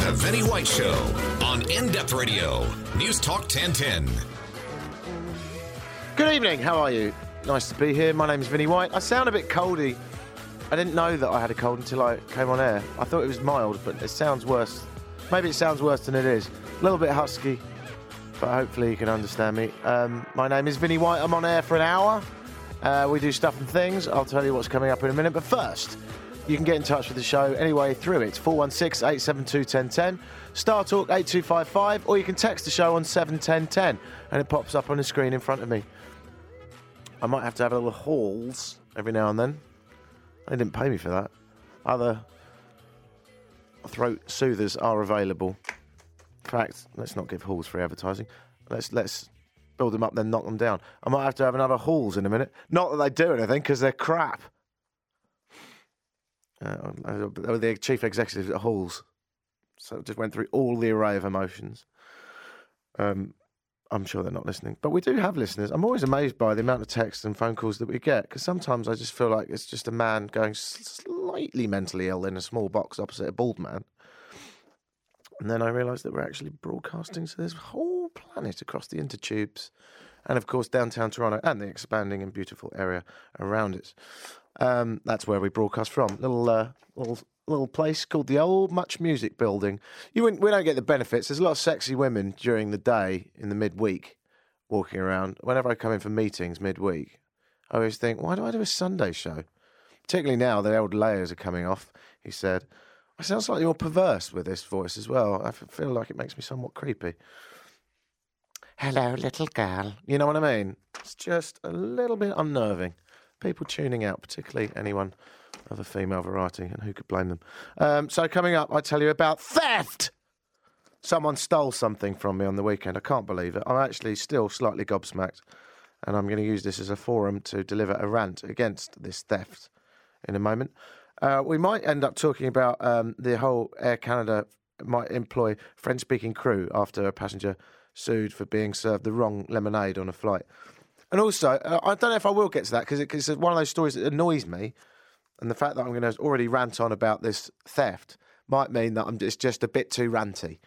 The Vinnie White Show on In Depth Radio, News Talk 1010. Good evening, how are you? Nice to be here. My name's Vinnie White. I sound a bit coldy. I didn't know that I had a cold until I came on air. I thought it was mild, but it sounds worse. Maybe it sounds worse than it is. A little bit husky, but hopefully you can understand me. Um, my name is Vinnie White. I'm on air for an hour. Uh, we do stuff and things. I'll tell you what's coming up in a minute. But first, you can get in touch with the show anyway through it. 416 872 1010, Star Talk 8255, or you can text the show on 71010 and it pops up on the screen in front of me. I might have to have a little Halls every now and then. They didn't pay me for that. Other throat soothers are available. In fact, let's not give Halls free advertising. Let's let's build them up, then knock them down. I might have to have another Halls in a minute. Not that they do anything, because they're crap. Uh, they were the chief executive at Halls, so just went through all the array of emotions. Um, I'm sure they're not listening, but we do have listeners. I'm always amazed by the amount of texts and phone calls that we get because sometimes I just feel like it's just a man going slightly mentally ill in a small box opposite a bald man. And then I realise that we're actually broadcasting to this whole planet across the intertubes and, of course, downtown Toronto and the expanding and beautiful area around it. Um, that's where we broadcast from. Little, uh, little, little place called the Old Much Music Building. You we don't get the benefits. There's a lot of sexy women during the day in the midweek walking around. Whenever I come in for meetings midweek, I always think, why do I do a Sunday show? Particularly now, the old layers are coming off. He said, I sound slightly more perverse with this voice as well. I feel like it makes me somewhat creepy. Hello, little girl. You know what I mean? It's just a little bit unnerving. People tuning out, particularly anyone of a female variety, and who could blame them? Um, so, coming up, I tell you about theft. Someone stole something from me on the weekend. I can't believe it. I'm actually still slightly gobsmacked, and I'm going to use this as a forum to deliver a rant against this theft in a moment. Uh, we might end up talking about um, the whole Air Canada might employ French speaking crew after a passenger sued for being served the wrong lemonade on a flight. And also, uh, I don't know if I will get to that because it's one of those stories that annoys me. And the fact that I'm going to already rant on about this theft might mean that I'm, it's just a bit too ranty.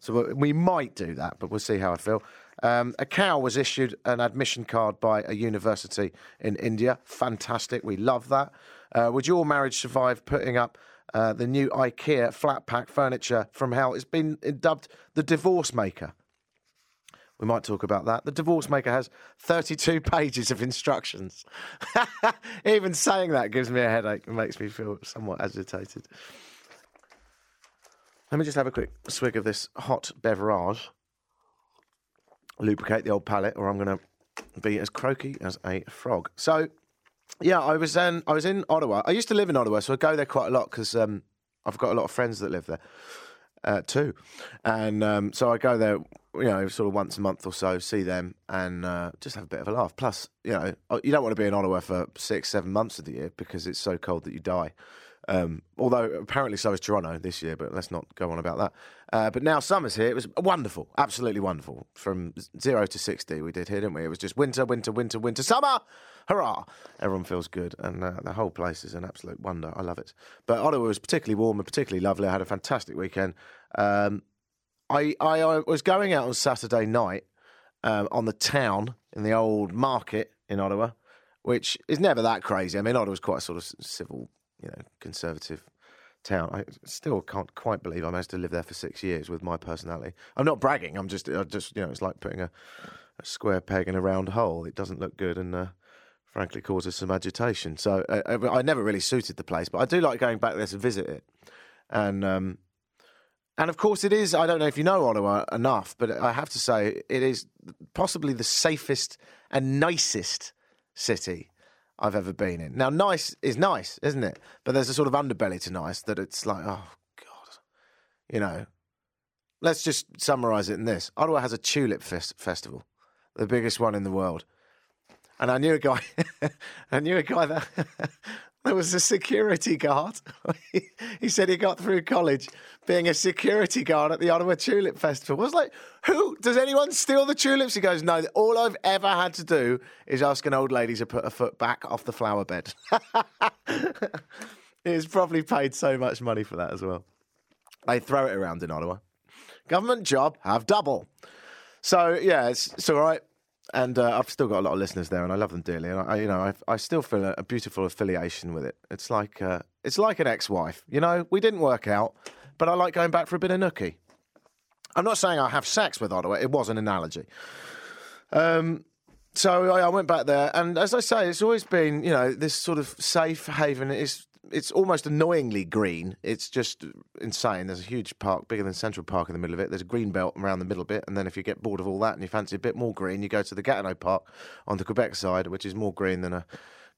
So we might do that, but we'll see how I feel. Um, a cow was issued an admission card by a university in India. Fantastic. We love that. Uh, would your marriage survive putting up uh, the new IKEA flat pack furniture from hell? It's been dubbed the divorce maker. We might talk about that. The divorce maker has 32 pages of instructions. Even saying that gives me a headache and makes me feel somewhat agitated. Let me just have a quick swig of this hot beverage. Lubricate the old palate, or I'm going to be as croaky as a frog. So, yeah, I was in, I was in Ottawa. I used to live in Ottawa, so I go there quite a lot because um, I've got a lot of friends that live there uh, too. And um, so I go there, you know, sort of once a month or so, see them, and uh, just have a bit of a laugh. Plus, you know, uh, you don't want to be in Ottawa for six, seven months of the year because it's so cold that you die. Um, although apparently so is Toronto this year, but let's not go on about that. Uh, but now summer's here. It was wonderful, absolutely wonderful. From zero to 60, we did here, didn't we? It was just winter, winter, winter, winter, summer. Hurrah! Everyone feels good, and uh, the whole place is an absolute wonder. I love it. But Ottawa was particularly warm and particularly lovely. I had a fantastic weekend. Um, I, I, I, was going out on Saturday night um, on the town in the old market in Ottawa, which is never that crazy. I mean, Ottawa's quite a sort of civil, you know, conservative town. I still can't quite believe I managed to live there for six years with my personality. I'm not bragging. I'm just, I just, you know, it's like putting a, a square peg in a round hole. It doesn't look good, and uh, frankly causes some agitation. So uh, I, never really suited the place, but I do like going back there to visit it. And um, and of course, it is. I don't know if you know Ottawa enough, but I have to say it is possibly the safest and nicest city I've ever been in. Now, nice is nice, isn't it? But there's a sort of underbelly to nice that it's like, oh god, you know. Let's just summarise it in this: Ottawa has a tulip fest- festival, the biggest one in the world. And I knew a guy. I knew a guy that there was a security guard. he said he got through college being a security guard at the Ottawa Tulip Festival. I was like, who does anyone steal the tulips? He goes, no. All I've ever had to do is ask an old lady to put a foot back off the flower bed. He's probably paid so much money for that as well. They throw it around in Ottawa. Government job, have double. So yeah, it's, it's all right. And uh, I've still got a lot of listeners there, and I love them dearly. And I, you know, I, I still feel a, a beautiful affiliation with it. It's like uh, it's like an ex-wife. You know, we didn't work out, but I like going back for a bit of nookie. I'm not saying I have sex with Ottawa. It was an analogy. Um, so I, I went back there, and as I say, it's always been you know this sort of safe haven. It's it's almost annoyingly green. It's just insane. There's a huge park, bigger than Central Park, in the middle of it. There's a green belt around the middle bit, and then if you get bored of all that and you fancy a bit more green, you go to the Gatineau Park on the Quebec side, which is more green than a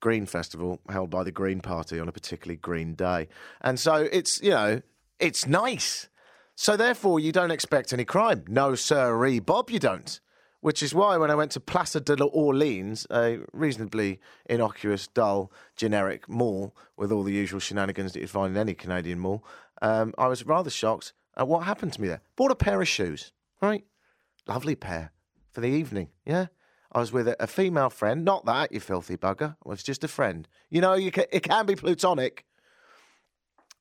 green festival held by the Green Party on a particularly green day. And so it's you know it's nice. So therefore, you don't expect any crime. No, sirree, Bob, you don't. Which is why when I went to Place d'Orléans, a reasonably innocuous, dull, generic mall with all the usual shenanigans that you'd find in any Canadian mall, um, I was rather shocked at what happened to me there. Bought a pair of shoes, right? Lovely pair for the evening, yeah? I was with a, female friend, not that, you filthy bugger. It was just a friend. You know, you can, it can be plutonic,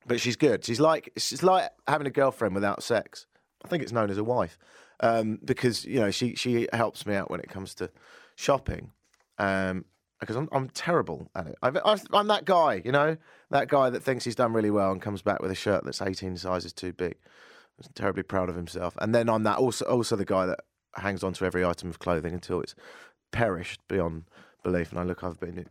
but she's good. She's like, she's like having a girlfriend without sex. I think it's known as a wife um, because you know she she helps me out when it comes to shopping. Um, because I'm I'm terrible at it. I've, I'm that guy, you know, that guy that thinks he's done really well and comes back with a shirt that's 18 sizes too big. Terribly proud of himself. And then I'm that also also the guy that hangs on to every item of clothing until it's perished beyond belief. And I look, I've been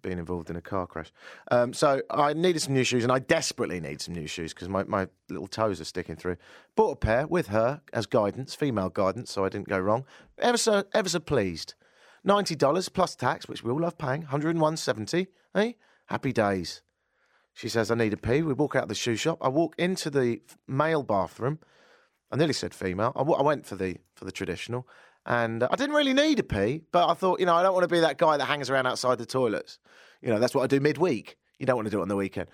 been involved in a car crash. Um, so I needed some new shoes, and I desperately need some new shoes because my, my little toes are sticking through. Bought a pair with her as guidance, female guidance, so I didn't go wrong. Ever so ever so pleased. Ninety dollars plus tax, which we all love paying. Hundred and one seventy. Hey, happy days. She says I need a pee. We walk out of the shoe shop. I walk into the male bathroom. I nearly said female. I, w- I went for the for the traditional. And uh, I didn't really need a pee, but I thought, you know, I don't want to be that guy that hangs around outside the toilets. You know, that's what I do midweek. You don't want to do it on the weekend.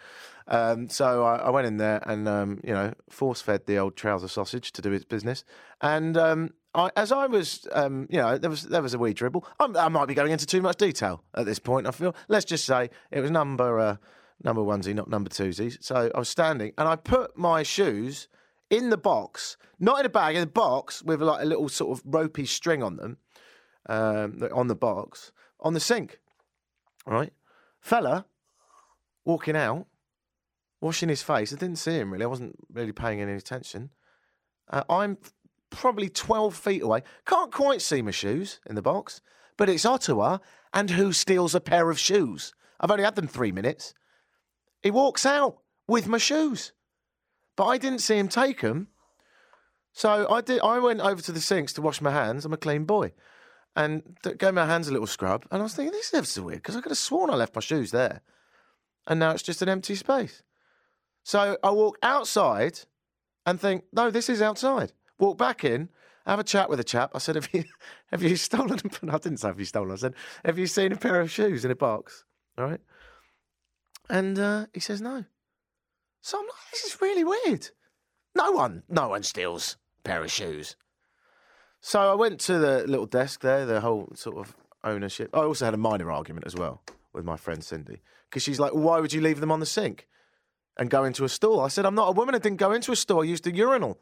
Um, so I, I, went in there and, um, you know, force fed the old trouser sausage to do its business. And um, I, as I was, um, you know, there was there was a wee dribble. I'm, i might be going into too much detail at this point. I feel. Let's just say it was number uh, number onesie, not number twosies. So I was standing and I put my shoes in the box, not in a bag, in the box with like a little sort of ropey string on them, um, on the box, on the sink. Right, fella walking out, washing his face. I didn't see him really. I wasn't really paying any attention. Uh, I'm probably 12 feet away. Can't quite see my shoes in the box, but it's Ottawa, and who steals a pair of shoes? I've only had them three minutes. He walks out with my shoes but I didn't see him take them. So I did. I went over to the sinks to wash my hands. I'm a clean boy, and gave my hands a little scrub. And I was thinking, this is so weird because I could have sworn I left my shoes there, and now it's just an empty space. So I walk outside and think, no, this is outside. Walk back in, have a chat with a chap. I said, have you have you stolen? I didn't say have you stolen. I said, have you seen a pair of shoes in a box? All right. And uh, he says no. So I'm like, this is really weird. No one, no one steals a pair of shoes. So I went to the little desk there, the whole sort of ownership. I also had a minor argument as well with my friend Cindy because she's like, why would you leave them on the sink and go into a stall? I said, I'm not a woman. I didn't go into a store. I used a urinal.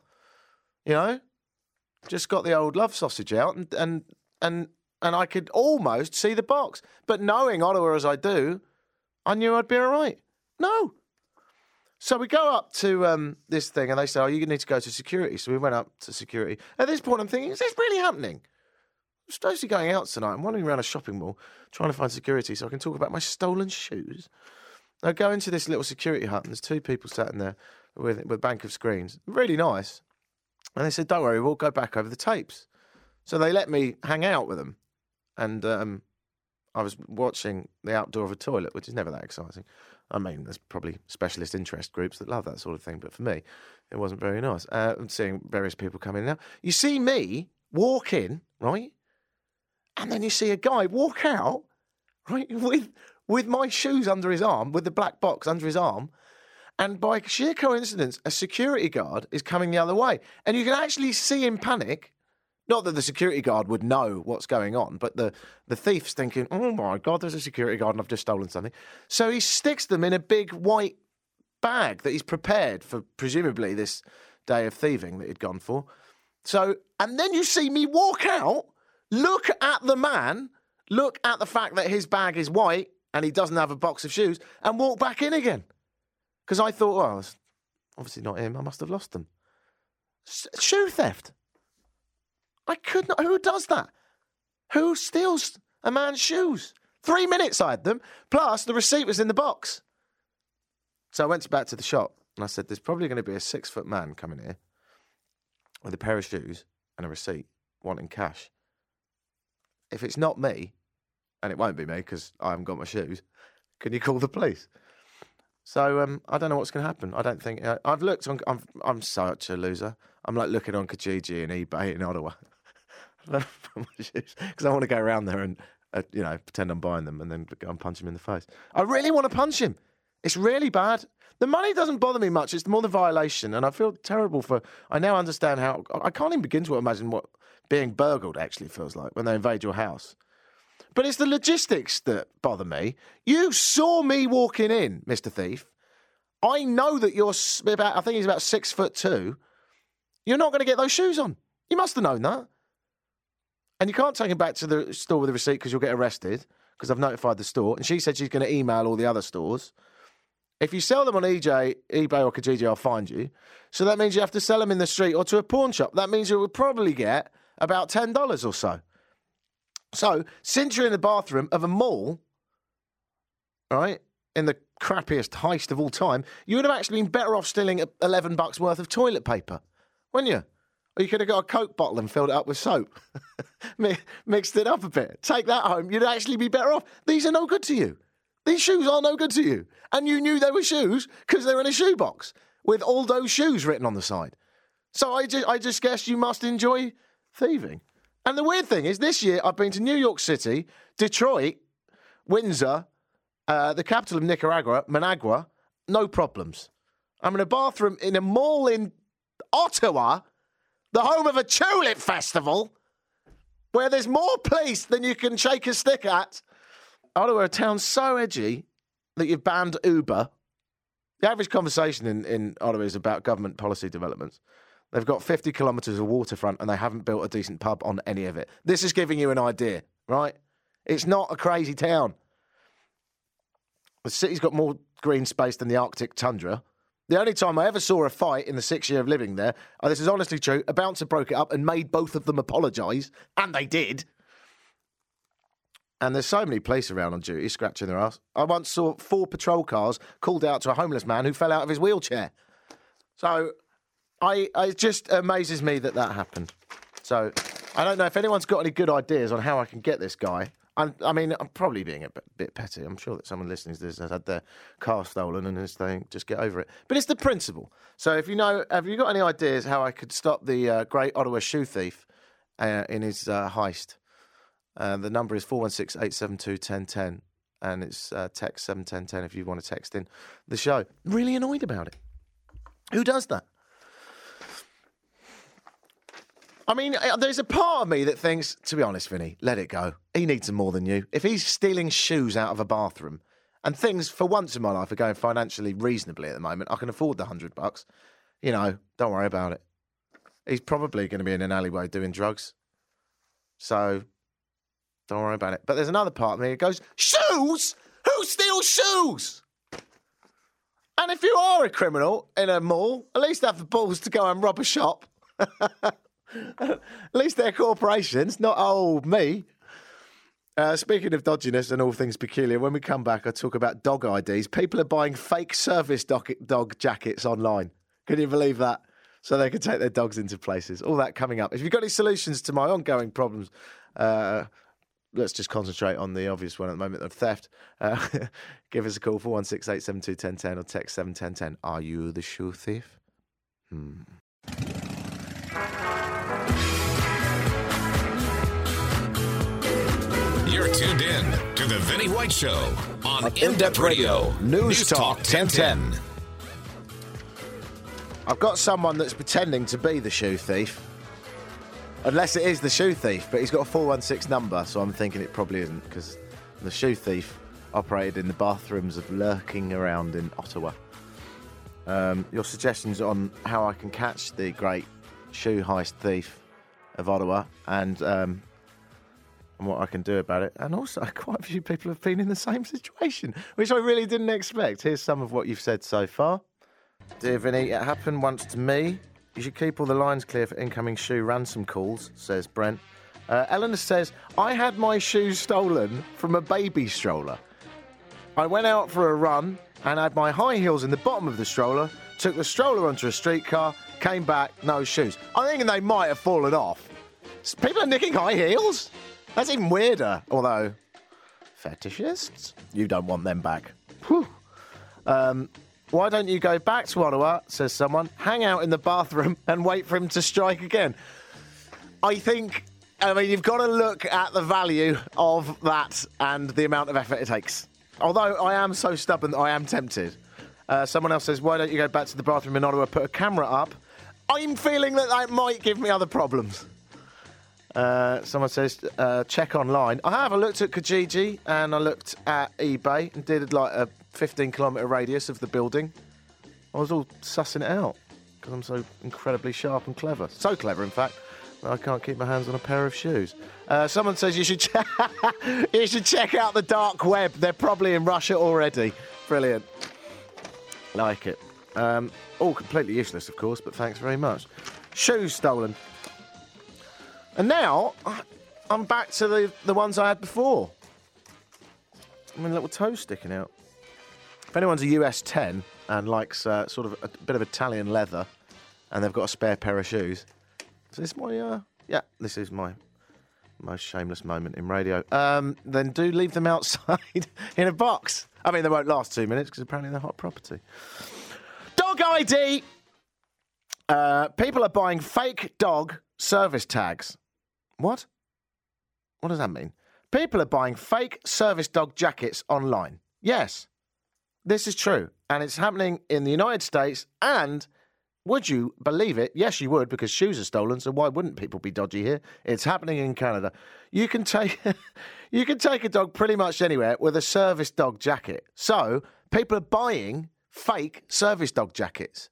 You know, just got the old love sausage out and and and and I could almost see the box. But knowing Ottawa as I do, I knew I'd be all right. No, so we go up to um, this thing, and they say, "Oh, you need to go to security." So we went up to security. At this point, I'm thinking, "Is this really happening?" I'm supposed to be going out tonight. I'm wandering around a shopping mall trying to find security so I can talk about my stolen shoes. I go into this little security hut, and there's two people sat in there with with bank of screens, really nice. And they said, "Don't worry, we'll go back over the tapes." So they let me hang out with them, and um, I was watching the outdoor of a toilet, which is never that exciting. I mean, there's probably specialist interest groups that love that sort of thing, but for me, it wasn't very nice. Uh, I'm seeing various people come in now. You see me walk in, right? And then you see a guy walk out, right, with with my shoes under his arm, with the black box under his arm. And by sheer coincidence, a security guard is coming the other way. And you can actually see him panic not that the security guard would know what's going on, but the, the thief's thinking, oh my God, there's a security guard and I've just stolen something. So he sticks them in a big white bag that he's prepared for, presumably, this day of thieving that he'd gone for. So, and then you see me walk out, look at the man, look at the fact that his bag is white and he doesn't have a box of shoes, and walk back in again. Because I thought, well, obviously not him. I must have lost them. Shoe theft. I could not. Who does that? Who steals a man's shoes? Three minutes I had them, plus the receipt was in the box. So I went back to the shop and I said, There's probably going to be a six foot man coming here with a pair of shoes and a receipt wanting cash. If it's not me, and it won't be me because I haven't got my shoes, can you call the police? So um, I don't know what's going to happen. I don't think uh, I've looked on. I'm I'm such a loser. I'm like looking on Kijiji and eBay in Ottawa because I want to go around there and uh, you know pretend I'm buying them and then go and punch him in the face. I really want to punch him. It's really bad. The money doesn't bother me much. It's more the violation, and I feel terrible for. I now understand how. I can't even begin to imagine what being burgled actually feels like when they invade your house. But it's the logistics that bother me. You saw me walking in, Mister Thief. I know that you're about. I think he's about six foot two. You're not going to get those shoes on. You must have known that. And you can't take him back to the store with a receipt because you'll get arrested. Because I've notified the store, and she said she's going to email all the other stores. If you sell them on EJ, eBay or Kijiji, I'll find you. So that means you have to sell them in the street or to a pawn shop. That means you would probably get about ten dollars or so. So since you're in the bathroom of a mall, right, in the crappiest heist of all time, you would have actually been better off stealing eleven bucks worth of toilet paper, wouldn't you? Or you could have got a Coke bottle and filled it up with soap, mixed it up a bit. Take that home. You'd actually be better off. These are no good to you. These shoes are no good to you. And you knew they were shoes because they're in a shoebox with Aldo shoes written on the side. So I just, I just guess you must enjoy thieving. And the weird thing is, this year I've been to New York City, Detroit, Windsor, uh, the capital of Nicaragua, Managua, no problems. I'm in a bathroom in a mall in Ottawa, the home of a tulip festival, where there's more police than you can shake a stick at. Ottawa, a town so edgy that you've banned Uber. The average conversation in, in Ottawa is about government policy developments. They've got 50 kilometres of waterfront and they haven't built a decent pub on any of it. This is giving you an idea, right? It's not a crazy town. The city's got more green space than the Arctic tundra. The only time I ever saw a fight in the six year of living there, oh, this is honestly true, a bouncer broke it up and made both of them apologise, and they did. And there's so many police around on duty scratching their ass. I once saw four patrol cars called out to a homeless man who fell out of his wheelchair. So I, it just amazes me that that happened. So I don't know if anyone's got any good ideas on how I can get this guy. I'm, I mean, I'm probably being a bit petty. I'm sure that someone listening to this has had their car stolen and is saying, just get over it. But it's the principle. So if you know, have you got any ideas how I could stop the uh, great Ottawa shoe thief uh, in his uh, heist? Uh, the number is 416 872 1010 and it's uh, text 71010 if you want to text in the show. Really annoyed about it. Who does that? I mean, uh, there's a part of me that thinks, to be honest, Vinny, let it go. He needs them more than you. If he's stealing shoes out of a bathroom, and things for once in my life are going financially reasonably at the moment, I can afford the hundred bucks. You know, don't worry about it. He's probably going to be in an alleyway doing drugs. So don't worry about it. But there's another part of me that goes, Shoes? Who steals shoes? And if you are a criminal in a mall, at least have the balls to go and rob a shop. at least they're corporations, not old me. Uh, speaking of dodginess and all things peculiar, when we come back, I talk about dog IDs. People are buying fake service dog, dog jackets online. Can you believe that? So they can take their dogs into places. All that coming up. If you've got any solutions to my ongoing problems, uh, let's just concentrate on the obvious one at the moment of theft. Uh, give us a call, 416 or text 71010. Are you the shoe thief? Hmm. You're tuned in to the Vinny White Show on In Depth Radio, News, News Talk 1010. I've got someone that's pretending to be the shoe thief. Unless it is the shoe thief, but he's got a 416 number, so I'm thinking it probably isn't because the shoe thief operated in the bathrooms of lurking around in Ottawa. um, your suggestions on how I can catch the great shoe heist thief of Ottawa and um, and what I can do about it. And also, quite a few people have been in the same situation, which I really didn't expect. Here's some of what you've said so far. Dear Vinny, it happened once to me. You should keep all the lines clear for incoming shoe ransom calls, says Brent. Uh, Eleanor says, I had my shoes stolen from a baby stroller. I went out for a run and had my high heels in the bottom of the stroller, took the stroller onto a streetcar, came back, no shoes. I'm thinking they might have fallen off. People are nicking high heels? That's even weirder. Although, fetishists? You don't want them back. Whew. Um, why don't you go back to Ottawa, says someone, hang out in the bathroom and wait for him to strike again? I think, I mean, you've got to look at the value of that and the amount of effort it takes. Although I am so stubborn that I am tempted. Uh, someone else says, why don't you go back to the bathroom in Ottawa, put a camera up? I'm feeling that that might give me other problems. Uh, someone says, uh, check online. I have. I looked at Kijiji and I looked at eBay and did like a 15 kilometre radius of the building. I was all sussing it out because I'm so incredibly sharp and clever. So clever, in fact, I can't keep my hands on a pair of shoes. Uh, someone says you should, you should check out the dark web. They're probably in Russia already. Brilliant. Like it. Um, all completely useless, of course, but thanks very much. Shoes stolen. And now I'm back to the, the ones I had before. I mean, little toes sticking out. If anyone's a US 10 and likes uh, sort of a bit of Italian leather and they've got a spare pair of shoes, is this my, uh, yeah, this is my most shameless moment in radio. Um, then do leave them outside in a box. I mean, they won't last two minutes because apparently they're hot property. Dog ID! Uh, people are buying fake dog service tags. What? What does that mean? People are buying fake service dog jackets online. Yes, this is true. And it's happening in the United States. And would you believe it? Yes, you would, because shoes are stolen. So why wouldn't people be dodgy here? It's happening in Canada. You can take you can take a dog pretty much anywhere with a service dog jacket. So people are buying fake service dog jackets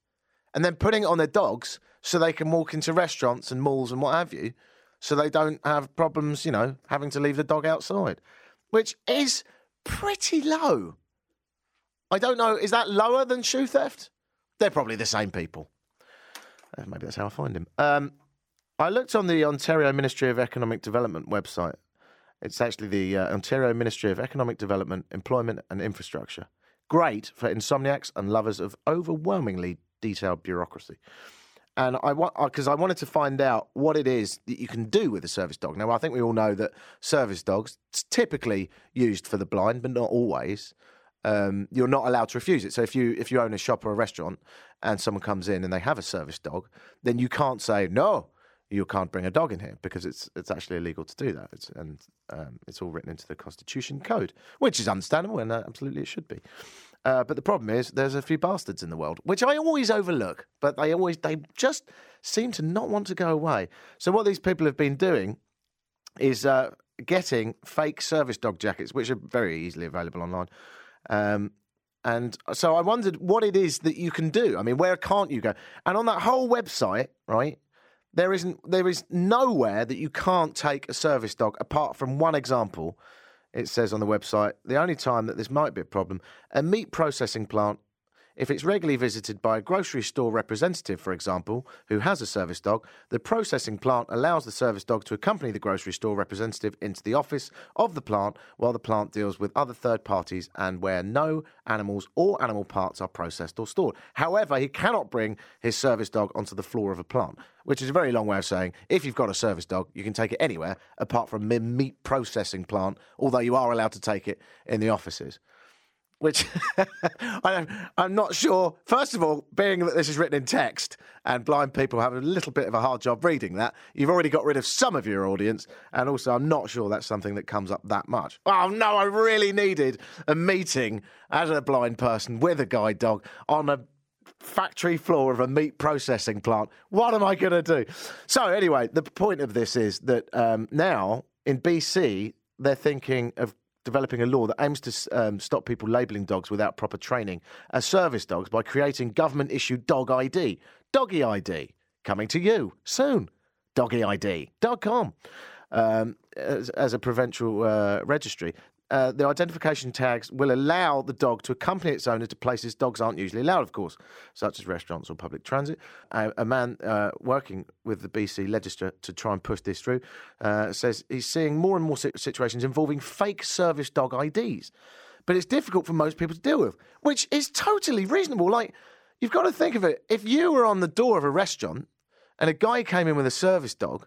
and then putting it on their dogs so they can walk into restaurants and malls and what have you, so they don't have problems, you know, having to leave the dog outside, which is pretty low. I don't know, is that lower than shoe theft? They're probably the same people. Uh, Maybe that's how I find him. Um, I looked on the Ontario Ministry of Economic Development website. It's actually the uh, Ontario Ministry of Economic Development, Employment and Infrastructure. Great for insomniacs and lovers of overwhelmingly detailed bureaucracy. And I want because I wanted to find out what it is that you can do with a service dog. Now, I think we all know that service dogs typically used for the blind, but not always. Um, you're not allowed to refuse it. So if you if you own a shop or a restaurant and someone comes in and they have a service dog, then you can't say no. You can't bring a dog in here because it's it's actually illegal to do that. It's, and um, it's all written into the Constitution Code, which is understandable and uh, absolutely it should be. Uh, but the problem is, there's a few bastards in the world, which I always overlook, but they always they just seem to not want to go away. So what these people have been doing is uh, getting fake service dog jackets, which are very easily available online. Um, and so I wondered what it is that you can do. I mean, where can't you go? And on that whole website, right, there isn't there is nowhere that you can't take a service dog apart from one example. It says on the website the only time that this might be a problem a meat processing plant. If it's regularly visited by a grocery store representative, for example, who has a service dog, the processing plant allows the service dog to accompany the grocery store representative into the office of the plant while the plant deals with other third parties and where no animals or animal parts are processed or stored. However, he cannot bring his service dog onto the floor of a plant, which is a very long way of saying if you've got a service dog, you can take it anywhere apart from a meat processing plant, although you are allowed to take it in the offices which I, I'm not sure. First of all, being that this is written in text and blind people have a little bit of a hard job reading that, you've already got rid of some of your audience. And also, I'm not sure that's something that comes up that much. Oh, no, I really needed a meeting as a blind person with a guide dog on a factory floor of a meat processing plant. What am I going to do? So, anyway, the point of this is that um, now in BC, they're thinking of developing a law that aims to um, stop people labelling dogs without proper training as service dogs by creating government issued dog ID. Doggy ID. Coming to you soon. DoggyID.com. Um, as, as a provincial uh, registry. Uh, the identification tags will allow the dog to accompany its owner to places dogs aren't usually allowed, of course, such as restaurants or public transit. Uh, a man uh, working with the BC legislature to try and push this through uh, says he's seeing more and more situations involving fake service dog IDs. But it's difficult for most people to deal with, which is totally reasonable. Like, you've got to think of it. If you were on the door of a restaurant and a guy came in with a service dog,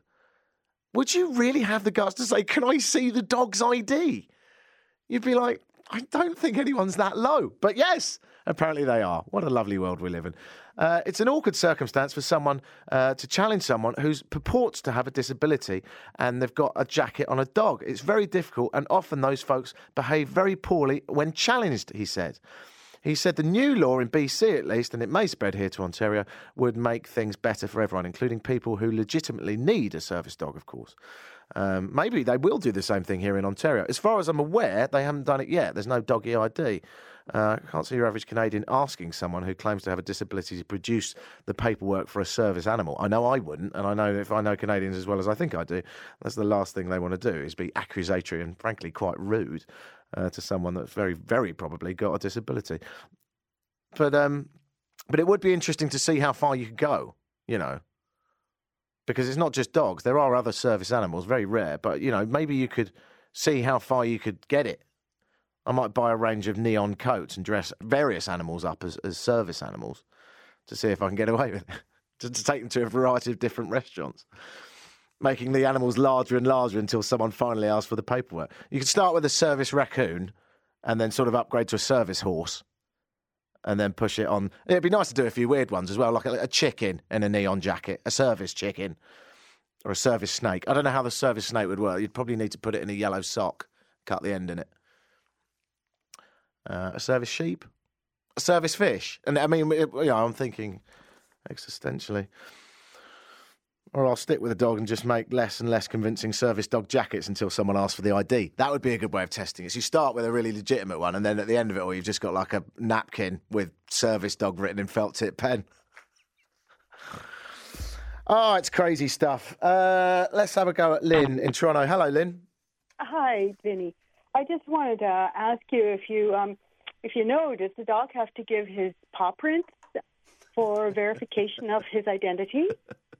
would you really have the guts to say, Can I see the dog's ID? You'd be like, I don't think anyone's that low. But yes, apparently they are. What a lovely world we live in. Uh, it's an awkward circumstance for someone uh, to challenge someone who purports to have a disability and they've got a jacket on a dog. It's very difficult, and often those folks behave very poorly when challenged, he said. He said the new law in BC, at least, and it may spread here to Ontario, would make things better for everyone, including people who legitimately need a service dog, of course. Um, maybe they will do the same thing here in Ontario. As far as I'm aware, they haven't done it yet. There's no doggy ID. Uh, I can't see your average Canadian asking someone who claims to have a disability to produce the paperwork for a service animal. I know I wouldn't, and I know if I know Canadians as well as I think I do, that's the last thing they want to do is be accusatory and frankly quite rude uh, to someone that's very, very probably got a disability. But um, but it would be interesting to see how far you could go. You know, because it's not just dogs. There are other service animals, very rare, but you know, maybe you could see how far you could get it. I might buy a range of neon coats and dress various animals up as, as service animals to see if I can get away with it. to, to take them to a variety of different restaurants, making the animals larger and larger until someone finally asks for the paperwork. You could start with a service raccoon and then sort of upgrade to a service horse and then push it on. It'd be nice to do a few weird ones as well, like a, a chicken in a neon jacket, a service chicken, or a service snake. I don't know how the service snake would work. You'd probably need to put it in a yellow sock, cut the end in it. Uh, a service sheep, a service fish, and I mean, it, you know, I'm thinking existentially. Or I'll stick with a dog and just make less and less convincing service dog jackets until someone asks for the ID. That would be a good way of testing it. So you start with a really legitimate one, and then at the end of it all, you've just got like a napkin with service dog written in felt tip pen. Oh, it's crazy stuff. Uh, let's have a go at Lynn in Toronto. Hello, Lynn. Hi, Vinny. I just wanted to ask you if you um, if you know, does the dog have to give his paw prints for verification of his identity?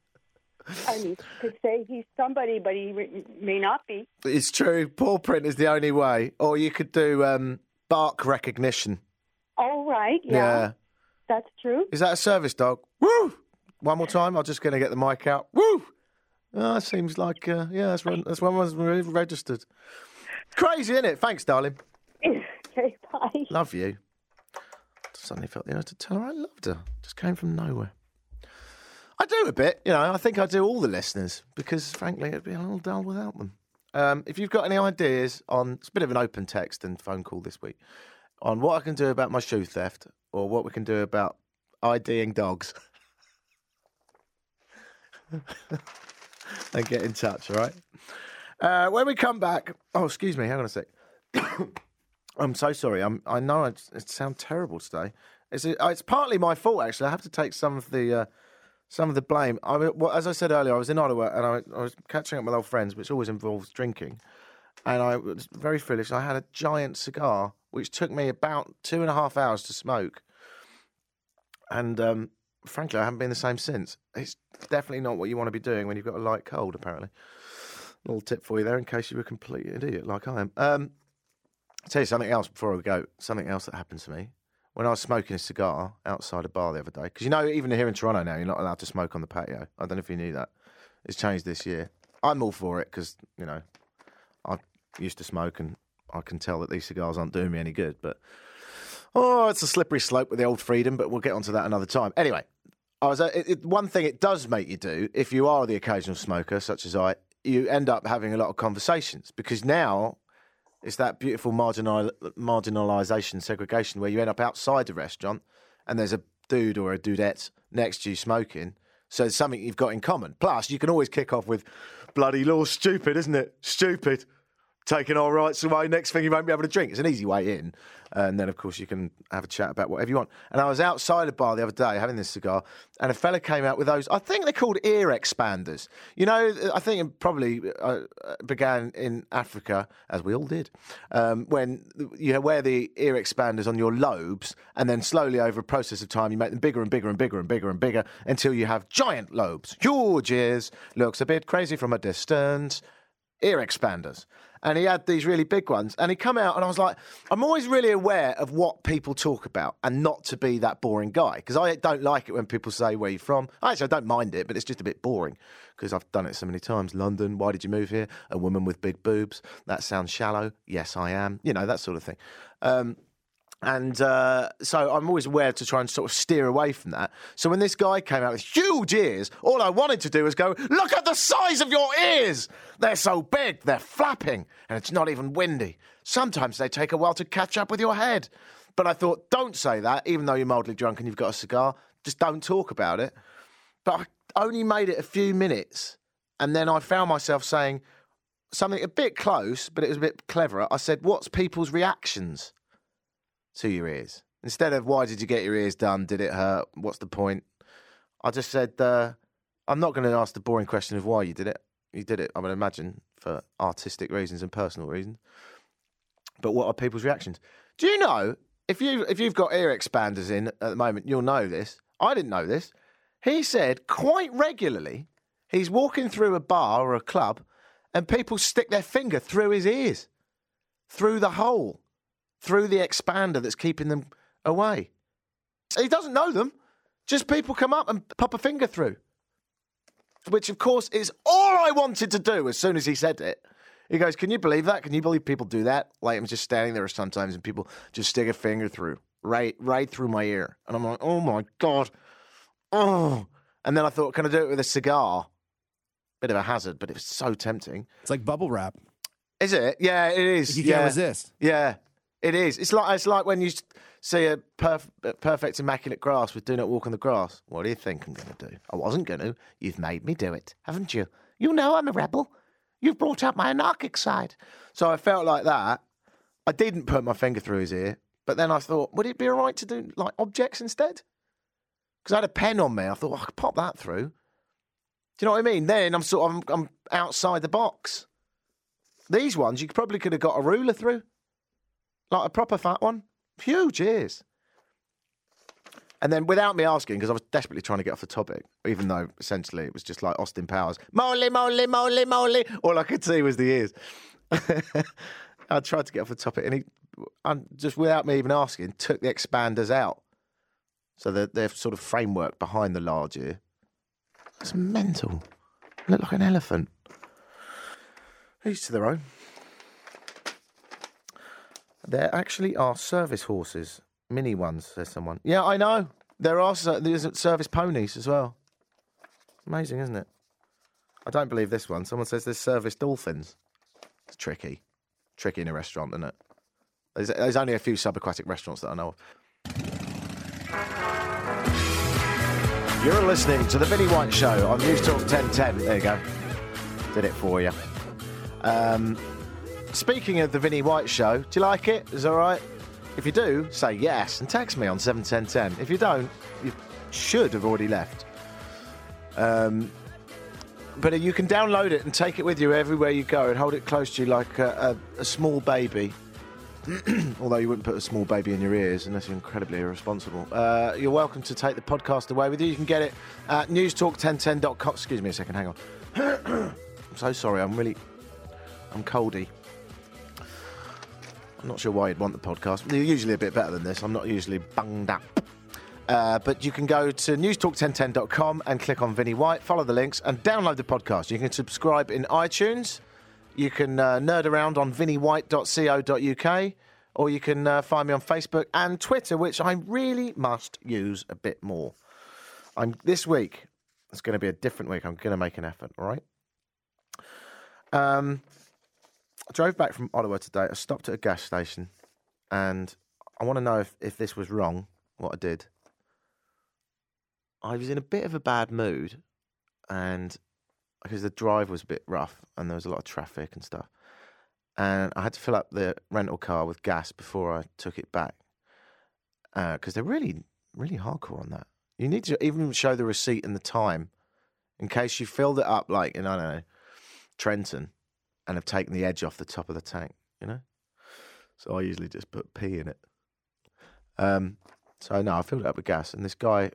I mean, could say he's somebody, but he re- may not be. It's true. Paw print is the only way, or you could do um, bark recognition. All right. Yeah, yeah. That's true. Is that a service dog? Woo! One more time. I'm just going to get the mic out. Woo! Oh, that seems like uh, yeah. That's when that's I was registered. Crazy, isn't it? Thanks, darling. okay. Bye. Love you. Suddenly felt the urge to tell her I loved her. Just came from nowhere. I do a bit, you know. I think I do all the listeners because, frankly, it'd be a little dull without them. Um, if you've got any ideas on, it's a bit of an open text and phone call this week on what I can do about my shoe theft or what we can do about IDing dogs, and get in touch. All right. Uh, when we come back, oh, excuse me, hang on a sec. I'm so sorry. I'm, I know it, it sounds terrible today. It's, it's partly my fault, actually. I have to take some of the. Uh, some of the blame. I well, as I said earlier, I was in Ottawa and I, I was catching up with old friends, which always involves drinking. And I was very foolish. I had a giant cigar, which took me about two and a half hours to smoke. And um, frankly, I haven't been the same since. It's definitely not what you want to be doing when you've got a light cold, apparently. Little tip for you there in case you were a complete idiot like I am. Um, I'll tell you something else before we go. Something else that happened to me when I was smoking a cigar outside a bar the other day, because you know, even here in Toronto now, you're not allowed to smoke on the patio. I don't know if you knew that. It's changed this year. I'm all for it because, you know, I used to smoke and I can tell that these cigars aren't doing me any good. But, oh, it's a slippery slope with the old freedom, but we'll get onto that another time. Anyway, I was, uh, it, it, one thing it does make you do, if you are the occasional smoker, such as I, you end up having a lot of conversations because now it's that beautiful marginal marginalisation segregation where you end up outside the restaurant and there's a dude or a dudette next to you smoking. So it's something you've got in common. Plus, you can always kick off with bloody law stupid, isn't it? Stupid. Taking our rights away. Next thing, you won't be able to drink. It's an easy way in. And then, of course, you can have a chat about whatever you want. And I was outside a bar the other day having this cigar, and a fella came out with those. I think they're called ear expanders. You know, I think it probably uh, began in Africa, as we all did, um, when you wear the ear expanders on your lobes, and then slowly over a process of time, you make them bigger and bigger and bigger and bigger and bigger until you have giant lobes. Huge ears, looks a bit crazy from a distance. Ear expanders and he had these really big ones. And he come out, and I was like, I'm always really aware of what people talk about, and not to be that boring guy because I don't like it when people say where you're from. I actually, I don't mind it, but it's just a bit boring because I've done it so many times. London, why did you move here? A woman with big boobs. That sounds shallow. Yes, I am. You know that sort of thing. Um, and uh, so I'm always aware to try and sort of steer away from that. So when this guy came out with huge ears, all I wanted to do was go, look at the size of your ears! They're so big, they're flapping, and it's not even windy. Sometimes they take a while to catch up with your head. But I thought, don't say that, even though you're mildly drunk and you've got a cigar. Just don't talk about it. But I only made it a few minutes, and then I found myself saying something a bit close, but it was a bit cleverer. I said, what's people's reactions? To your ears. Instead of why did you get your ears done? Did it hurt? What's the point? I just said uh, I'm not going to ask the boring question of why you did it. You did it, I would imagine, for artistic reasons and personal reasons. But what are people's reactions? Do you know if you if you've got ear expanders in at the moment, you'll know this. I didn't know this. He said quite regularly he's walking through a bar or a club and people stick their finger through his ears, through the hole through the expander that's keeping them away. So he doesn't know them. Just people come up and pop a finger through. Which, of course, is all I wanted to do as soon as he said it. He goes, Can you believe that? Can you believe people do that? Like, I'm just standing there sometimes and people just stick a finger through, right, right through my ear. And I'm like, Oh my God. Oh. And then I thought, Can I do it with a cigar? Bit of a hazard, but it was so tempting. It's like bubble wrap. Is it? Yeah, it is. You yeah. can't resist. Yeah. It is. It's like it's like when you see a perf- perfect immaculate grass with "Do not walk on the grass." What do you think I'm going to do? I wasn't going to. You've made me do it, haven't you? You know I'm a rebel. You've brought out my anarchic side. So I felt like that. I didn't put my finger through his ear, but then I thought, would it be all right to do like objects instead? Because I had a pen on me. I thought well, I could pop that through. Do you know what I mean? Then I'm sort of I'm, I'm outside the box. These ones you probably could have got a ruler through. Like a proper fat one. Huge ears. And then without me asking, because I was desperately trying to get off the topic, even though essentially it was just like Austin Powers, moly, moly, moly, moly. All I could see was the ears. I tried to get off the topic, and he, just without me even asking, took the expanders out. So they're, they're sort of framework behind the large ear. It's mental. Look like an elephant. Each to their own. There actually are service horses, mini ones, says someone. Yeah, I know. There are there's service ponies as well. Amazing, isn't it? I don't believe this one. Someone says there's service dolphins. It's tricky. Tricky in a restaurant, isn't it? There's, there's only a few subaquatic restaurants that I know of. You're listening to The Vinnie White Show on News Talk 1010. There you go. Did it for you. Um, Speaking of the Vinnie White show, do you like it? Is it all right? If you do, say yes and text me on 71010. If you don't, you should have already left. Um, but you can download it and take it with you everywhere you go and hold it close to you like a, a, a small baby. Although you wouldn't put a small baby in your ears unless you're incredibly irresponsible. Uh, you're welcome to take the podcast away with you. You can get it at newstalk1010.com. Excuse me a second, hang on. I'm so sorry, I'm really. I'm coldy. I'm not sure why you'd want the podcast. They're usually a bit better than this. I'm not usually bunged up. Uh, but you can go to newstalk1010.com and click on Vinnie White, follow the links, and download the podcast. You can subscribe in iTunes. You can uh, nerd around on vinniewhite.co.uk, or you can uh, find me on Facebook and Twitter, which I really must use a bit more. I'm this week. It's going to be a different week. I'm going to make an effort. All right. Um, I drove back from Ottawa today. I stopped at a gas station, and I want to know if, if this was wrong, what I did. I was in a bit of a bad mood, and because the drive was a bit rough and there was a lot of traffic and stuff. and I had to fill up the rental car with gas before I took it back uh, because they're really, really hardcore on that. You need to even show the receipt and the time in case you filled it up like in I don't know Trenton and have taken the edge off the top of the tank. You know, so I usually just put pee in it. Um, so no, I filled it up with gas, and this guy,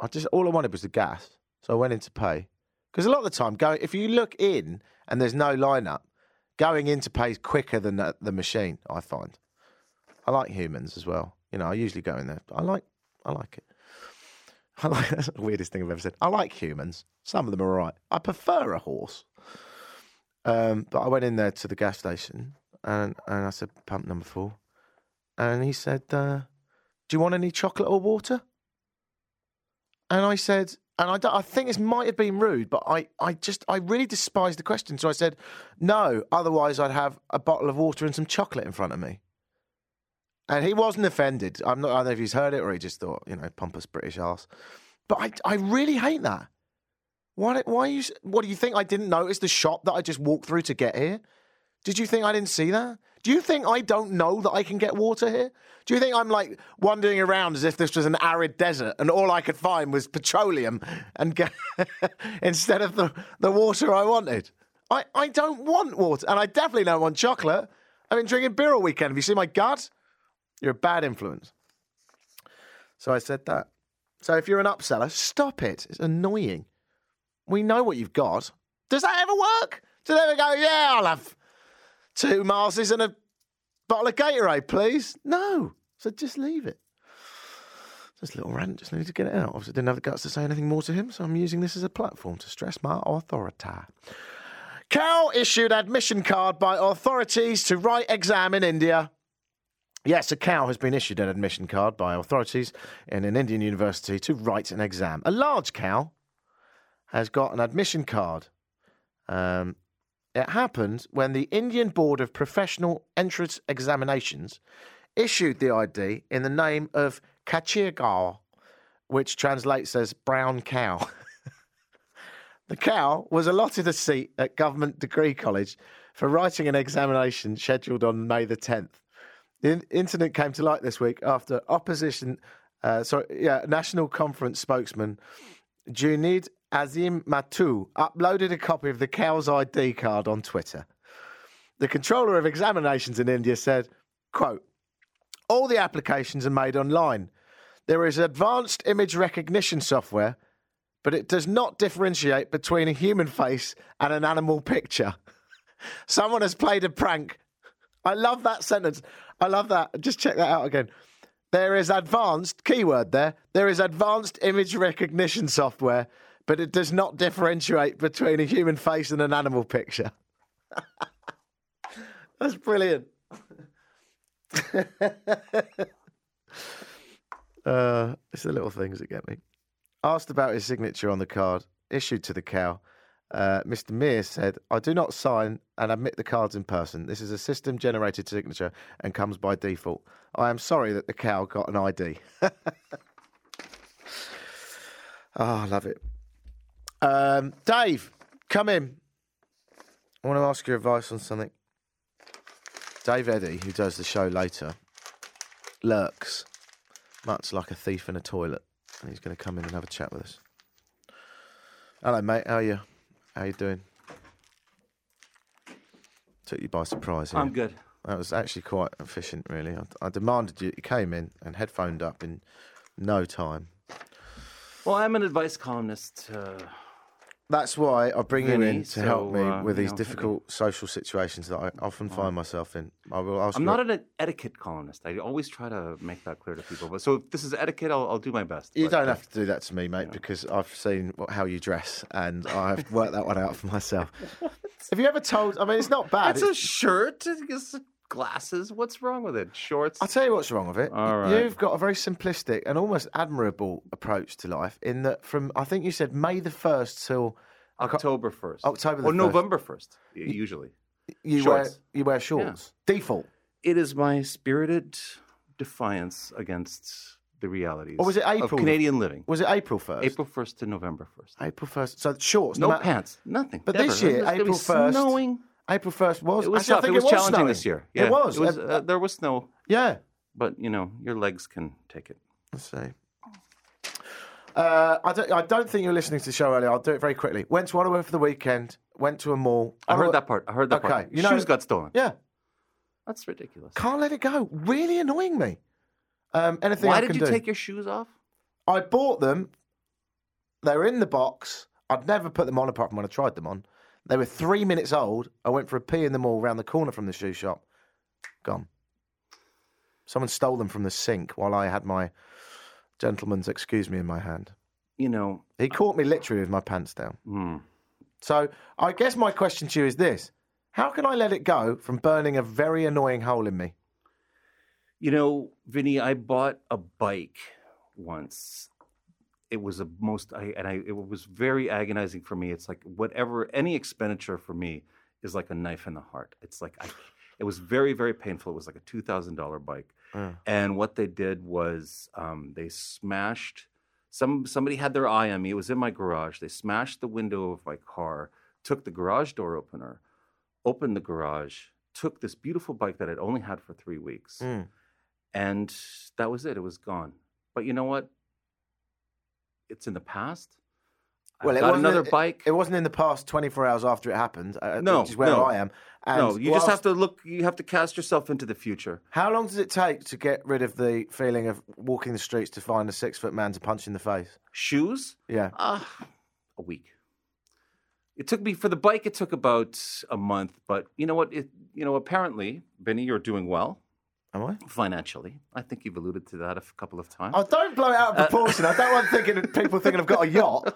I just all I wanted was the gas, so I went in to pay. Because a lot of the time, going if you look in and there's no lineup, going in to pay is quicker than the, the machine. I find. I like humans as well. You know, I usually go in there. I like, I like it. I like that's the weirdest thing I've ever said. I like humans. Some of them are right. I prefer a horse. Um, but I went in there to the gas station and and I said pump number four, and he said, uh, "Do you want any chocolate or water?" And I said, and I, I think this might have been rude, but I, I just I really despised the question, so I said, "No." Otherwise, I'd have a bottle of water and some chocolate in front of me. And he wasn't offended. I'm not. I don't know if he's heard it or he just thought, you know, pompous British ass. But I, I really hate that. Why? Why? You, what do you think? I didn't notice the shop that I just walked through to get here. Did you think I didn't see that? Do you think I don't know that I can get water here? Do you think I'm like wandering around as if this was an arid desert and all I could find was petroleum and instead of the, the water I wanted? I, I don't want water and I definitely don't want chocolate. I've been drinking beer all weekend. Have you seen my gut? You're a bad influence. So I said that. So if you're an upseller, stop it. It's annoying. We know what you've got. Does that ever work? Do they ever go, yeah, I'll have two Marses and a bottle of Gatorade, please? No. So just leave it. Just a little rant, just needed to get it out. Obviously, didn't have the guts to say anything more to him, so I'm using this as a platform to stress my authority. Cow issued admission card by authorities to write exam in India. Yes, a cow has been issued an admission card by authorities in an Indian university to write an exam. A large cow has got an admission card. Um, it happened when the Indian Board of Professional Entrance Examinations issued the ID in the name of Kachirgar, which translates as brown cow. the cow was allotted a seat at Government Degree College for writing an examination scheduled on May the 10th. The incident came to light this week after opposition, uh, sorry, yeah, National Conference spokesman Junaid Azim Mattu uploaded a copy of the cow's ID card on Twitter. The controller of examinations in India said, quote, all the applications are made online. There is advanced image recognition software, but it does not differentiate between a human face and an animal picture. Someone has played a prank. I love that sentence. I love that. Just check that out again. There is advanced, keyword there, there is advanced image recognition software, but it does not differentiate between a human face and an animal picture. That's brilliant. uh, it's the little things that get me. Asked about his signature on the card issued to the cow, uh, Mr. Mears said, I do not sign and admit the cards in person. This is a system generated signature and comes by default. I am sorry that the cow got an ID. oh, I love it. Um, Dave, come in. I want to ask your advice on something. Dave Eddie, who does the show later, lurks much like a thief in a toilet, and he's going to come in and have a chat with us. Hello, mate. How are you? How you doing? Took you by surprise. Here. I'm good. That was actually quite efficient, really. I, I demanded you. You came in and headphoned up in no time. Well, I'm an advice columnist. Uh, That's why I bring you in to help me uh, with these know, difficult social situations that I often find myself in. I will ask I'm not an etiquette columnist. I always try to make that clear to people. But so if this is etiquette, I'll, I'll do my best. You But, don't have to do that to me, mate, because I've seen what, how you dress and I've worked that one out for myself. have you ever told? I mean, it's not bad. It's It's- a shirt. It's glasses. What's wrong with it? Shorts. I'll tell you what's wrong with it. All right. You've got a very simplistic and almost admirable approach to life. In that, from I think you said May the first till October first. October the or 1st. November first. Usually, you Shorts. wear you wear shorts. Default. it is my spirited defiance against the realities. Or was it of April? Canadian living? Was it April first? April first to November first. April first. So shorts. No pants, nothing. But never. this year, April 1st, snowing. April first was. It was Actually, I think It was, was challenging snowing. this year. Yeah, It was. It was Uh, uh, there was snow, yeah. but you know your legs can take it. Let's see. Uh, I don't. I don't think you were listening to the show earlier. I'll do it very quickly. Went to Ottawa for the weekend. Went to a mall. I heard Ottawa- that part. I heard that Okay, part. you know- Shoes got stolen. Yeah, That's ridiculous. can't let it go. Really annoying me. Um, anything Why I did you do? take your shoes off? I bought them. They were in the box. I'd never put them on apart from when I tried them on. They were three minutes old. I went for a pee in the mall round the corner from the shoe shop. Gone. Someone stole them from the sink while I had my gentleman's excuse me in my hand. You know, He caught me literally with my pants down. hmm. So I guess my question to you is this: How can I let it go from burning a very annoying hole in me? You know, Vinney, I bought a bike once. It was a most, I, and I, it was very agonizing for me. It's like whatever, any expenditure for me is like a knife in the heart. It's like, I, it was very, very painful. It was like a $2,000 bike. And what they did was um, they smashed, some, somebody had their eye on me. It was in my garage. They smashed the window of my car, took the garage door opener, opened the garage, took this beautiful bike that I'd only had for three weeks Mm. and that was it. It was gone. But you know what? It's in the past. Well, I've it got wasn't- another it- bike. It wasn't in the past 24 hours after it happened. Uh, No, which is where no. I am. And no, you just have to look. You have to cast yourself into the future. How long does it take to get rid of the feeling of walking the streets to find a six foot man to punch in the face? Shoes, Yeah. uh, a week. It took me for the bike. It took about a month. But you know what? It you know apparently, Vinney, you're doing well Am I? financially. I think you've alluded to that a couple of times. Oh, don't blow it out Uh, of proportion. I don't want thinking people thinking I've got a yacht.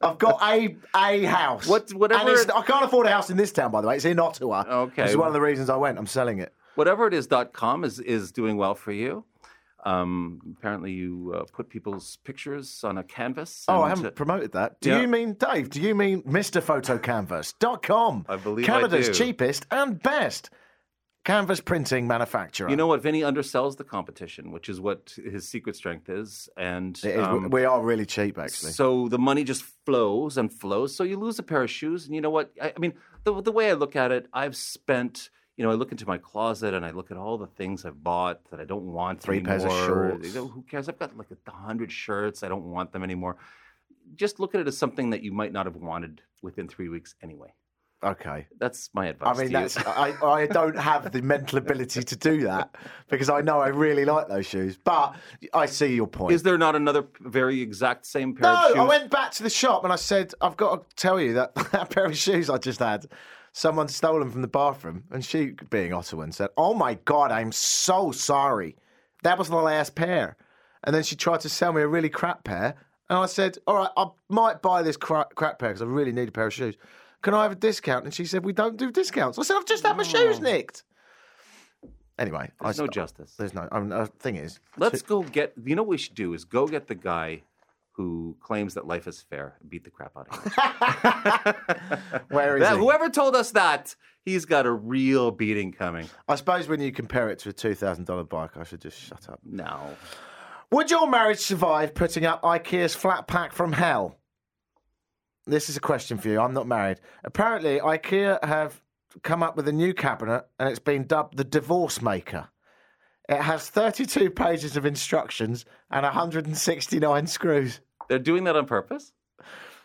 I've got a a house. What- whatever And it's- it- I can't afford a house in this town, by the way. It's in Ottawa. Okay. Which is one of the reasons I went. I'm selling it. whatever it is dot com is is doing well for you. Um, apparently, you uh, put people's pictures on a canvas. Oh, I haven't uh, promoted that. Do yeah. you mean, Dave, do you mean mr MrPhotoCanvas.com? I believe I Canada's do. cheapest and best canvas printing manufacturer. You know what? Vinney undersells the competition, which is what his secret strength is, and is, um, we are really cheap, actually. So the money just flows and flows. So you lose a pair of shoes, and you know what? I, I mean, the the way I look at it, I've spent. You know, I look into my closet and I look at all the things I've bought that I don't want Three pairs of anymore. shorts. You know, who cares? I've got like a hundred shirts. I don't want them anymore. Just look at it as something that you might not have wanted within three weeks anyway. Okay. That's my advice. I mean, that's. I, I don't have the mental ability to do that because I know I really like those shoes. But I see your point. Is there not another very exact same pair no, of shoes? I went back to the shop and I said, I've got to tell you that that pair of shoes I just had, someone stole them from the bathroom. And she, being Ottawan, said, Oh my God, I'm so sorry. That was the last pair. And then she tried to sell me a really crap pair. And I said, All right, I might buy this crap, crap pair because I really need a pair of shoes. Can I have a discount? And she said, We don't do discounts. I said, I've just had my shoes nicked. Anyway, There's I, no justice. There's no. I mean, the thing is, Let's go get. You know what we should do is go get the guy who claims that life is fair and beat the crap out of him. where is That- he? whoever told us that, he's got a real beating coming. I suppose when you compare it to a two thousand dollar bike, I should just shut up. No. Would your marriage survive putting up IKEA's flat pack from hell? This is a question for you. I'm not married. Apparently, IKEA have come up with a new cabinet, and it's been dubbed the Divorce Maker. It has 32 pages of instructions and 169 screws. They're doing that on purpose?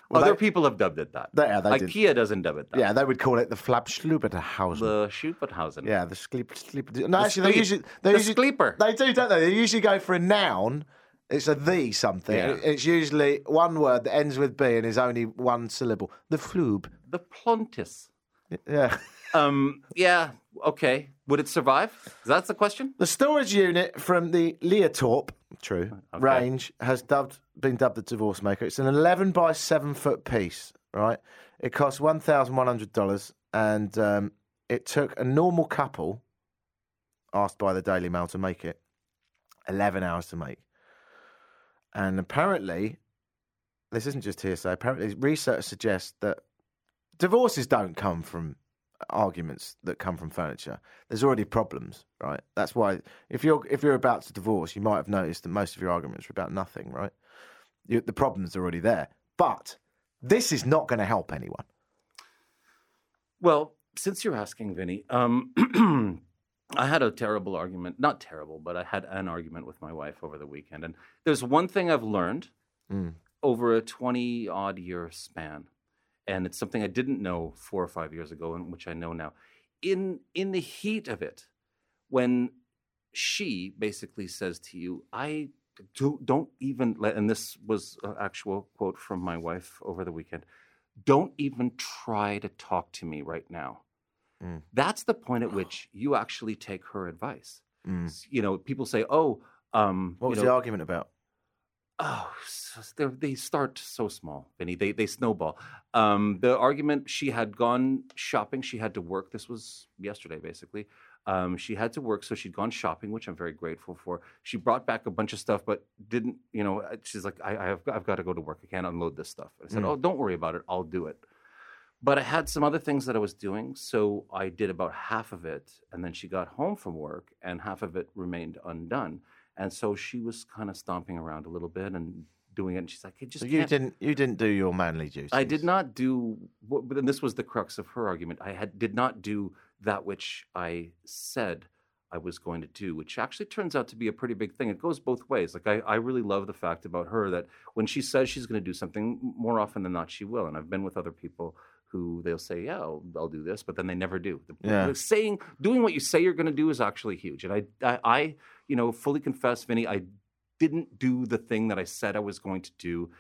Well, Other they- people have dubbed it that. They- yeah, they did. IKEA doesn't dub it that. Yeah, they would call it the Flapschluberterhausen. The Schuberthausen. Yeah, the sleep, sleep. No, The actually, they sleep. usually they The usually, sleeper. They do, don't they? They usually go for a noun. It's a the something. Yeah. It's usually one word that ends with b and is only one syllable. The flube. The Plontis. Yeah. Um, yeah, okay. Would it survive? That's the question? The storage unit from the Liatorp, true, Okay. range has dubbed been dubbed the divorce maker. It's an 11 by 7 foot piece, right? It costs $1,100 and um, it took a normal couple, asked by the Daily Mail to make it, 11 hours to make. And apparently, this isn't just hearsay, apparently, research suggests that divorces don't come from arguments that come from furniture. There's already problems, right? That's why if you're if you're about to divorce, you might have noticed that most of your arguments are about nothing, right? You, the problems are already there. But this is not going to help anyone. Well, since you're asking, Vinney, um, I had a terrible argument. Not terrible, but I had an argument with my wife over the weekend. And there's one thing I've learned Mm. over a 20 odd year span. And it's something I didn't know four or five years ago, and which I know now. In in the heat of it, when she basically says to you, I do, don't even let, and this was an actual quote from my wife over the weekend, don't even try to talk to me right now. Mm. That's the point at which you actually take her advice. Mm. You know, people say, oh, um, What was know, the argument about? Oh, s- they're- start so small, Vinney. They they snowball. Um, the argument she had gone shopping. She had to work. This was yesterday, basically. Um, she had to work, so she'd gone shopping, which I'm very grateful for. She brought back a bunch of stuff, but didn't. You know, uh, she's like, I, I've I've got to go to work. I can't unload this stuff. I said, Mm. Oh, don't worry about it. I'll do it. But I had some other things that I was doing, so I did about half of it, and then she got home from work, and half of it remained undone. And so she was kind of stomping around a little bit and doing it. And she's like, I just So you didn't you didn't do your manly duties. I did not do, but then this was the crux of her argument. I had did not do that which I said I was going to do, which actually turns out to be a pretty big thing. It goes both ways. Like I, I really love the fact about her that when she says she's going to do something, more often than not, she will. And I've been with other people who they'll say, "Yeah, I'll, I'll do this," but then they never do. The- Yeah. the saying, doing what you say you're going to do is actually huge. And I, I, I, you know, fully confess, Vinney, I didn't do the thing that I said I was going to do.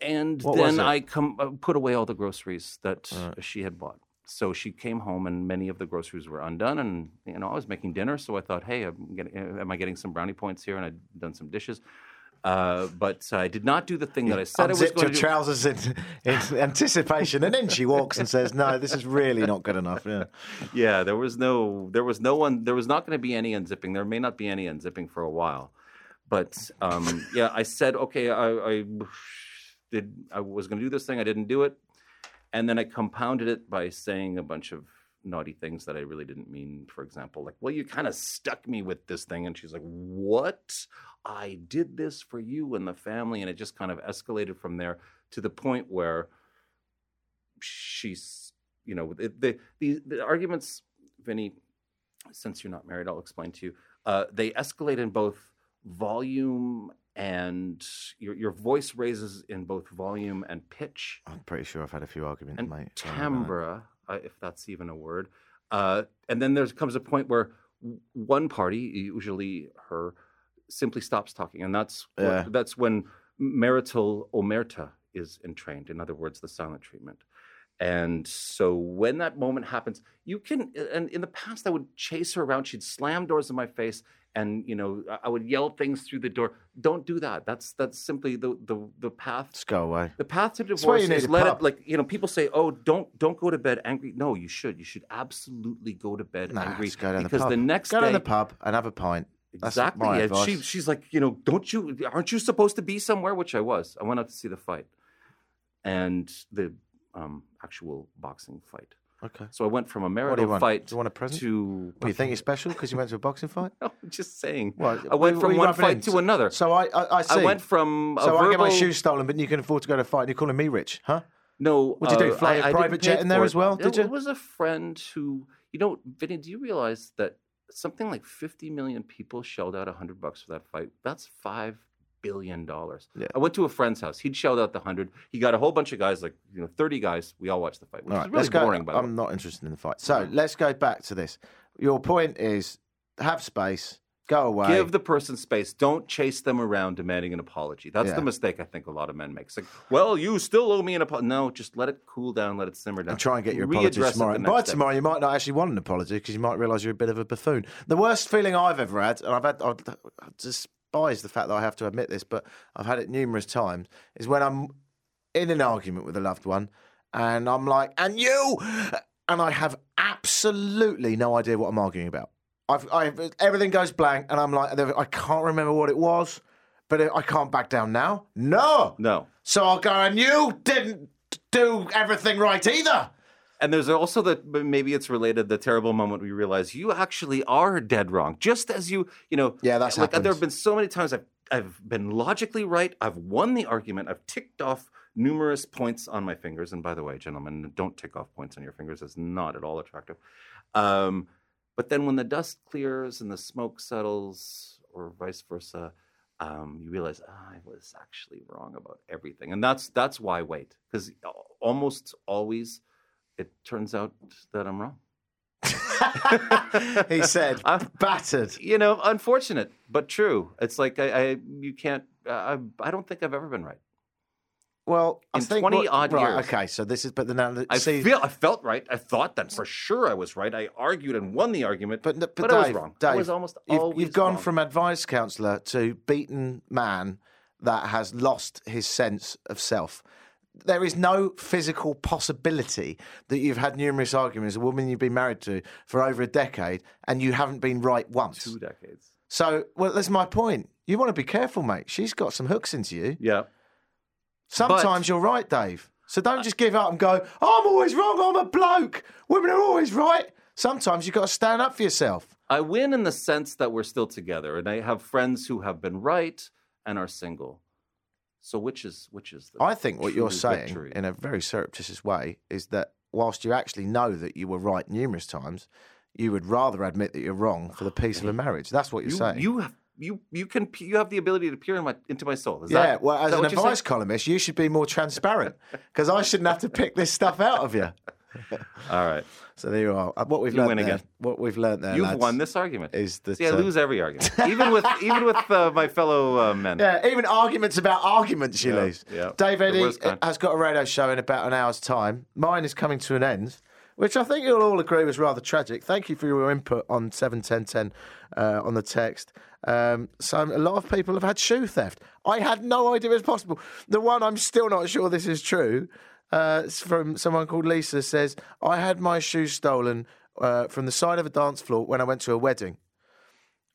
And What then? I come uh, put away all the groceries that Right. she had bought. So she came home, and many of the groceries were undone. And you know, I was making dinner, so I thought, "Hey, I'm getting, am I getting some brownie points here?" And I'd done some dishes, uh, but I did not do the thing that I said I was going to do. trousers in, in anticipation, and then she walks and says, "No, this is really not good enough." Yeah. yeah, there was no, there was no one, there was not going to be any unzipping. There may not be any unzipping for a while, but um, yeah, I said, okay, I, I did, I was going to do this thing, I didn't do it, and then I compounded it by saying a bunch of naughty things that I really didn't mean. For example, like, well, you kind of stuck me with this thing, and she's like, what? I did this for you and the family, and it just kind of escalated from there to the point where she's you know the the, the, the arguments vinney since you're not married i'll explain to you uh, they escalate in both volume and your, your voice raises in both volume and pitch I'm pretty sure I've had a few arguments, and mate. Sorry about that. timbre uh, if that's even a word. Uh, and then there comes a point where one party usually her simply stops talking. And that's what- that's when marital omerta is entrained in other words the silent treatment. And so when that moment happens you can and in the past i would chase her around. She'd slam doors in my face and you know I- would yell things through the door. Don't do that. That's that's simply the the, the path. Just go away. the path to divorce is let it like you know people say oh don't don't go to bed angry. No you should. You should absolutely go to bed Nah, angry go down because the pub. the next go day down the pub and have a pint. Exactly. And she, she's like you know don't you aren't you supposed to be somewhere? Which i was. I went out to see the fight and the um, actual boxing fight Okay. so i went from a What do you marital want? fight Do you want a present? to What, you think you're special because you went to a boxing fight? no, just saying Well, i went we- from we one fight to another So I, I, I see. i went from a so I get my shoes stolen, but you can afford to go to a fight. and You're calling me rich, huh? No. What'd you do, uh, fly a private jet in there as it. well, It did you? was a friend who, you know, Vinney, do you realize that something like 50 million people shelled out 100 bucks for that fight? That's $5 billion. Yeah. I went to a friend's house. He'd shelled out the 100. He got a whole bunch of guys, like, you know, 30 guys. We all watched the fight, which All is really go. boring, by the I'm not interested in the fight. So let's go back to this. Your point is have space, go away. Give the person space. Don't chase them around demanding an apology. That's Yeah. the mistake I think a lot of men make. It's like, well, you still owe me an apology. No, just let it cool down, let it simmer down. and try and get your apology tomorrow. And by day. tomorrow, you might not actually want an apology because you might realise you're a bit of a buffoon. The worst feeling I've ever had, and I've had, I despise the fact that I have to admit this, but I've had it numerous times, is when I'm in an argument with a loved one and I'm like, and you, and I have absolutely no idea what I'm arguing about. I've, I've everything goes blank, and I'm like, I can't remember what it was, but I can't back down now. No, No. so I'll go, and you didn't do everything right either. And there's also the but maybe it's related the terrible moment we realize you actually are dead wrong. Just as you, you know, Yeah, that's like there have been so many times I've I've been logically right. I've won the argument. I've ticked off numerous points on my fingers. And by the way, gentlemen, don't tick off points on your fingers. It's not at all attractive. Um, but then when the dust clears and the smoke settles, or vice versa, um, you realize "Ah, I was actually wrong about everything, and that's that's why I wait because almost always it turns out that I'm wrong. he said, I'm- battered. You know, unfortunate but true. It's like I, I you can't. I, I don't think I've ever been right. Well, I In think 20 what- odd right, years. Okay, so this is, but the now I see, feel I felt right. I thought that for sure I was right. I argued and won the argument, but, but, but Dave, I was wrong. Dave, I was almost you've, always you've gone wrong. from advice counsellor to beaten man that has lost his sense of self. There is no physical possibility that you've had numerous arguments, with a woman you've been married to for over a decade, and you haven't been right once. two decades. So, well, that's my point. You want to be careful, mate. She's got some hooks into you. Yeah. Sometimes you're right, Dave. So don't just give up and go, I'm always wrong, I'm a bloke. Women are always right. Sometimes you've got to stand up for yourself. I win in the sense that we're still together, and I have friends who have been right and are single. So which is which is the I think what you're saying, victory? in a very surreptitious way, is that whilst you actually know that you were right numerous times, you would rather admit that you're wrong for the peace of a marriage. That's what you're you, saying. you have you you can you have the ability to peer in my, into my soul. Is yeah, that, well, as an advice columnist, you should be more transparent because I shouldn't have to pick this stuff out of you. All right, So there you are. What we've You learned win there, again. what we've learned there, you've lads, won this argument. is that I uh, lose every argument, even with even with uh, my fellow uh, men. Yeah, even arguments about arguments you Yeah, lose. yeah. Dave Eddie has got a radio show in about an hour's time. Mine is coming to an end, which I think you'll all agree was rather tragic. Thank you for your input on 71010 uh, on the text. Um, so a lot of people have had shoe theft. I had no idea it was possible. The one I'm still not sure this is true. Uh, from someone called Lisa says, I had my shoes stolen uh, from the side of a dance floor when I went to a wedding.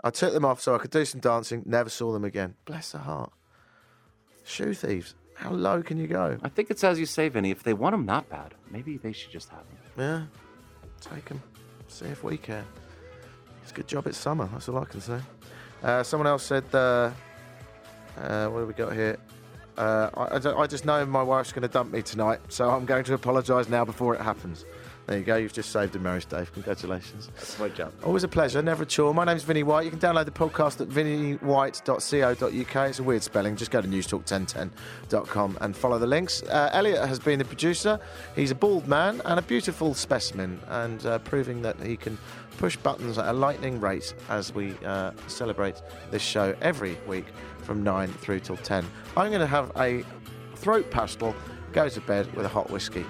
I took them off so I could do some dancing, never saw them again. Bless her heart. Shoe thieves. How low can you go? I think it's as you say, Vinny. If they want them that bad, maybe they should just have them. Yeah. Take them. See if we can. It's a good job it's summer. That's all I can say. Uh, someone else said, uh, uh, what have we got here? Uh, I, I, I just know my wife's going to dump me tonight, so I'm going to apologise now before it happens. There you go. You've just saved a marriage, Dave. Congratulations. That's my job. Always a pleasure, never a chore. My name's Vinney White. You can download the podcast at vinnywhite.co.uk. It's a weird spelling. Just go to newstalk1010.com and follow the links. Uh, Elliot has been the producer. He's a bald man and a beautiful specimen, and uh, proving that he can push buttons at a lightning rate as we uh, celebrate this show every week from 9 through till 10. I'm going to have a throat pastel, go to bed with a hot whiskey.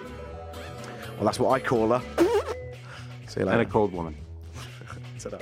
Well, that's what I call her. See you later. And a cold woman. Ta-da.